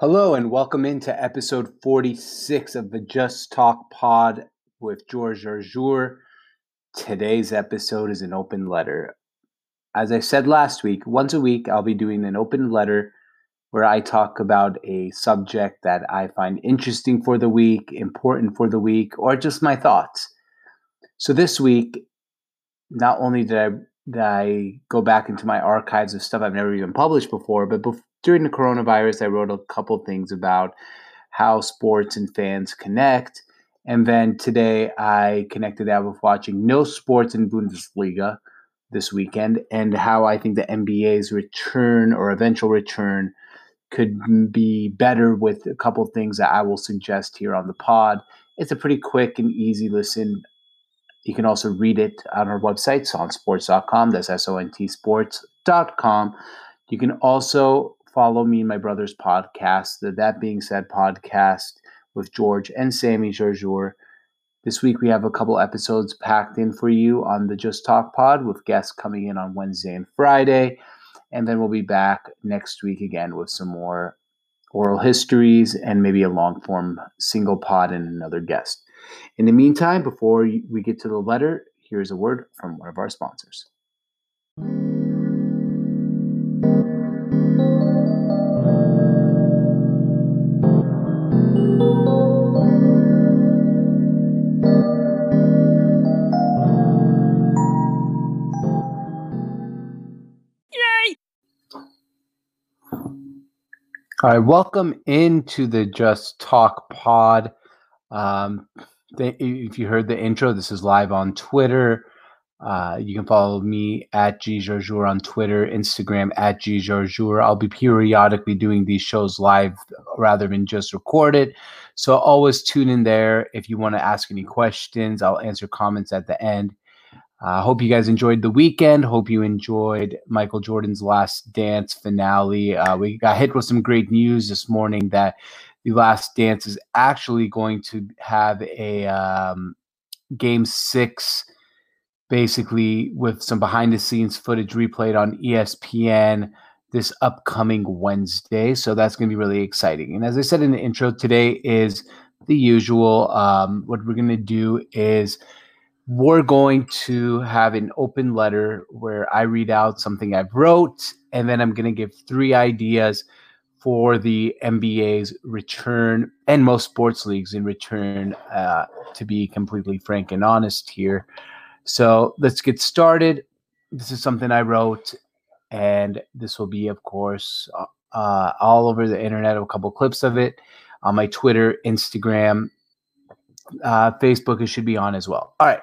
Hello, and welcome into episode 46 of the Just Talk Pod with George Jarjour. Today's episode is an open letter. As I said last week, once a week I'll be doing an open letter where I talk about a subject that I find interesting for the week, important for the week, or just my thoughts. So this week, not only did I, did I go back into my archives of stuff I've never even published before, but before during the coronavirus, I wrote a couple things about how sports and fans connect. And then today I connected that with watching no sports in Bundesliga this weekend and how I think the NBA's return or eventual return could be better with a couple things that I will suggest here on the pod. It's a pretty quick and easy listen. You can also read it on our website, sonsports.com. That's S O N T sports.com. You can also follow me and my brother's podcast, the That Being Said podcast with George and Sammy Jarjour. This week we have a couple episodes packed in for you on the Just Talk pod with guests coming in on Wednesday and Friday. And then we'll be back next week again with some more oral histories and maybe a long form single pod and another guest. In the meantime, before we get to the letter, here's a word from one of our sponsors. All right, welcome into the Just Talk Pod. Um, if you heard the intro, this is live on Twitter. Uh, you can follow me at G on Twitter, Instagram at G I'll be periodically doing these shows live rather than just recorded. So always tune in there. If you want to ask any questions, I'll answer comments at the end. I uh, hope you guys enjoyed the weekend. Hope you enjoyed Michael Jordan's Last Dance finale. Uh, we got hit with some great news this morning that the Last Dance is actually going to have a um, game six, basically with some behind the scenes footage replayed on ESPN this upcoming Wednesday. So that's going to be really exciting. And as I said in the intro, today is the usual. Um, what we're going to do is we're going to have an open letter where I read out something I've wrote, and then I'm going to give three ideas for the NBA's return and most sports leagues in return. Uh, to be completely frank and honest here, so let's get started. This is something I wrote, and this will be, of course, uh, all over the internet. A couple clips of it on my Twitter, Instagram, uh, Facebook. It should be on as well. All right.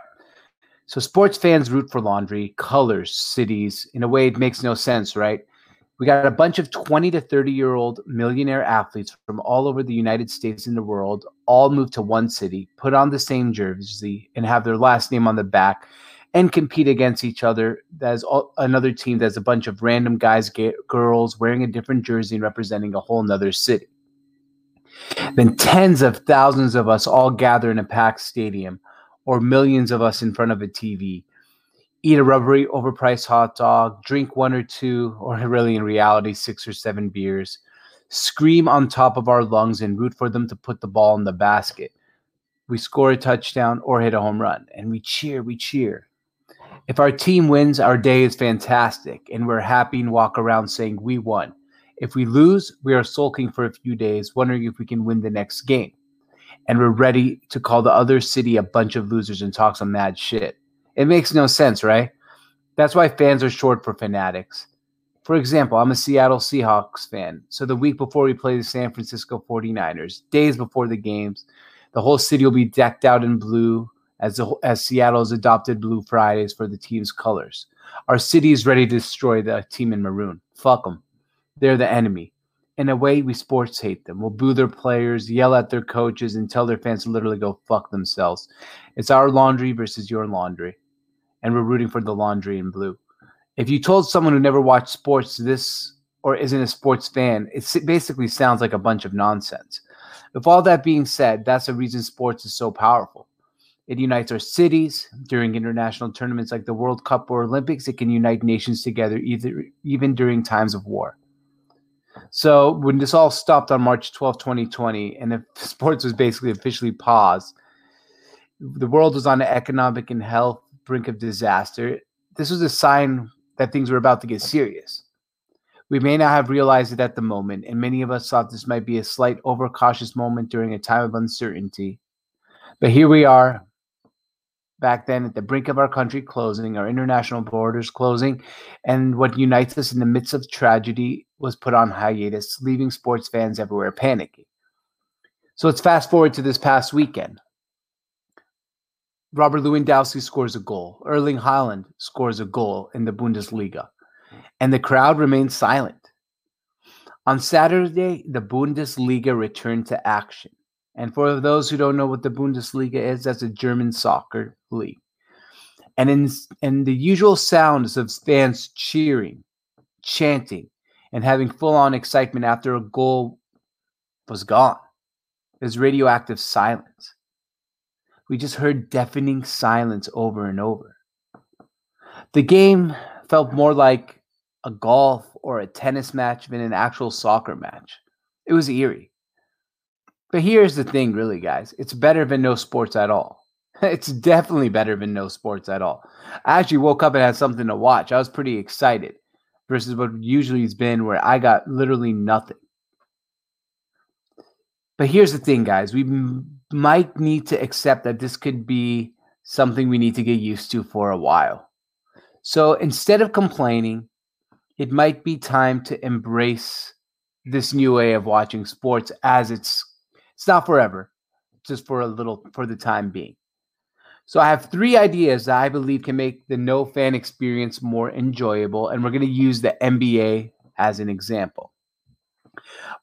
So sports fans root for laundry, colors, cities. In a way, it makes no sense, right? We got a bunch of 20 to 30 year old millionaire athletes from all over the United States and the world all move to one city, put on the same jersey, and have their last name on the back and compete against each other. There's another team that's a bunch of random guys, girls wearing a different jersey and representing a whole nother city. Then tens of thousands of us all gather in a packed stadium or millions of us in front of a TV, eat a rubbery, overpriced hot dog, drink one or two, or really in reality, six or seven beers, scream on top of our lungs and root for them to put the ball in the basket. We score a touchdown or hit a home run, and we cheer, we cheer. If our team wins, our day is fantastic, and we're happy and walk around saying we won. If we lose, we are sulking for a few days, wondering if we can win the next game and we're ready to call the other city a bunch of losers and talk some mad shit. It makes no sense, right? That's why fans are short for fanatics. For example, I'm a Seattle Seahawks fan. So the week before we play the San Francisco 49ers, days before the games, the whole city will be decked out in blue as, the, as Seattle's adopted Blue Fridays for the team's colors. Our city is ready to destroy the team in maroon. Fuck them. They're the enemy in a way, we sports hate them. We'll boo their players, yell at their coaches, and tell their fans to literally go fuck themselves. It's our laundry versus your laundry. And we're rooting for the laundry in blue. If you told someone who never watched sports this or isn't a sports fan, it basically sounds like a bunch of nonsense. With all that being said, that's the reason sports is so powerful. It unites our cities during international tournaments like the World Cup or Olympics. It can unite nations together, either, even during times of war. So when this all stopped on March 12, 2020, and sports was basically officially paused, the world was on an economic and health brink of disaster. This was a sign that things were about to get serious. We may not have realized it at the moment, and many of us thought this might be a slight overcautious moment during a time of uncertainty. But here we are, back then at the brink of our country closing, our international borders closing, and what unites us in the midst of tragedy was put on hiatus, leaving sports fans everywhere panicking. So let's fast forward to this past weekend. Robert Lewandowski scores a goal. Erling Haaland scores a goal in the Bundesliga. And the crowd remains silent. On Saturday, the Bundesliga returned to action. And for those who don't know what the Bundesliga is, that's a German soccer league. And in and the usual sounds of fans cheering, chanting, and having full-on excitement after a goal was gone. There's radioactive silence. We just heard deafening silence over and over. The game felt more like a golf or a tennis match than an actual soccer match. It was eerie. But here's the thing, really, guys it's better than no sports at all. It's definitely better than no sports at all. I actually woke up and had something to watch. I was pretty excited versus what usually has been where I got literally nothing. But here's the thing, guys. We m- might need to accept that this could be something we need to get used to for a while. So instead of complaining, it might be time to embrace this new way of watching sports as it's it's not forever, just for a little for the time being. So I have three ideas that I believe can make the no fan experience more enjoyable, and we're going to use the NBA as an example.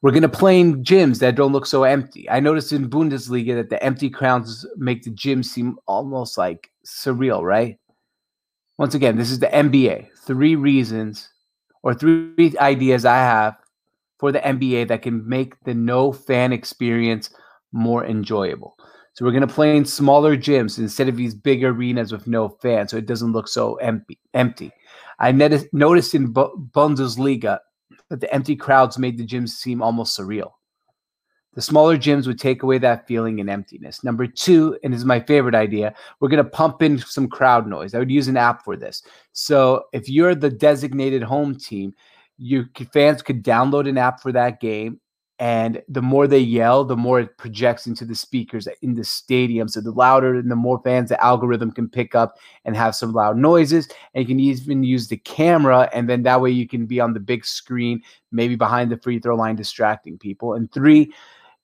We're going to play in gyms that don't look so empty. I noticed in Bundesliga that the empty crowds make the gym seem almost like surreal, right? Once again, this is the NBA. Three reasons or three ideas I have for the NBA that can make the no fan experience more enjoyable. So we're going to play in smaller gyms instead of these big arenas with no fans, so it doesn't look so empty. Empty. I noticed, in Bundesliga that the empty crowds made the gyms seem almost surreal. The smaller gyms would take away that feeling and emptiness. Number two, and is my favorite idea, we're going to pump in some crowd noise. I would use an app for this. So if you're the designated home team, you fans could download an app for that game and the more they yell, the more it projects into the speakers in the stadium. So the louder and the more fans the algorithm can pick up and have some loud noises. And you can even use the camera, and then that way you can be on the big screen, maybe behind the free throw line, distracting people. And three,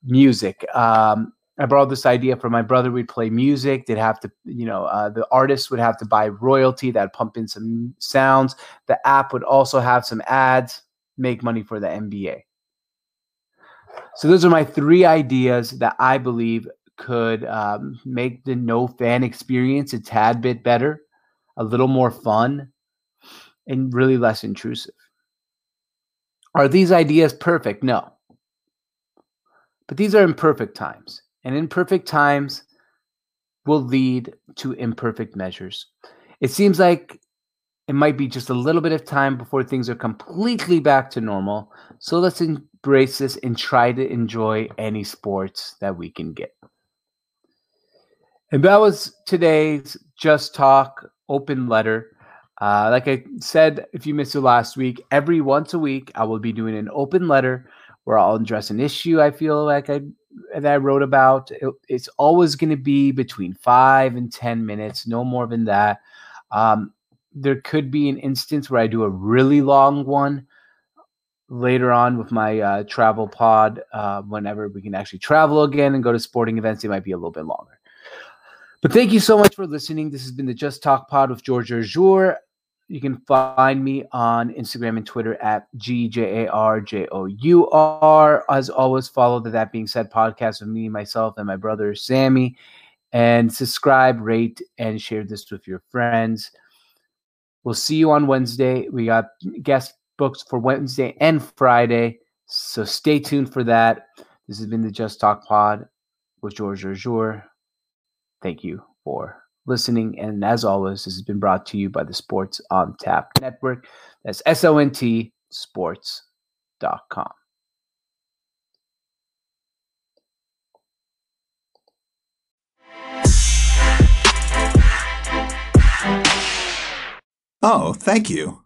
music. Um, I brought this idea from my brother. We'd play music. They'd have to, you know, uh, the artists would have to buy royalty. That'd pump in some sounds. The app would also have some ads, make money for the NBA. So those are my three ideas that I believe could um, make the no fan experience a tad bit better, a little more fun, and really less intrusive. Are these ideas perfect? No. But these are imperfect times, and imperfect times will lead to imperfect measures. It seems like it might be just a little bit of time before things are completely back to normal. So let's embrace this and try to enjoy any sports that we can get. And that was today's Just Talk open letter. Uh, like I said, if you missed it last week, every once a week I will be doing an open letter where I'll address an issue I feel like I that I wrote about. It, it's always going to be between five and ten minutes, no more than that. Um, there could be an instance where I do a really long one later on with my uh, travel pod. Uh, whenever we can actually travel again and go to sporting events, it might be a little bit longer. But thank you so much for listening. This has been the Just Talk Pod with George Jarjour. You can find me on Instagram and Twitter at GJARJOUR. As always, follow the That Being Said podcast with me, myself, and my brother Sammy. And subscribe, rate, and share this with your friends. We'll see you on Wednesday. We got guest books for Wednesday and Friday. So stay tuned for that. This has been the Just Talk Pod with George Jarjour. Thank you for listening. And as always, this has been brought to you by the Sports on Tap Network. That's S O N T sports.com. Oh, thank you.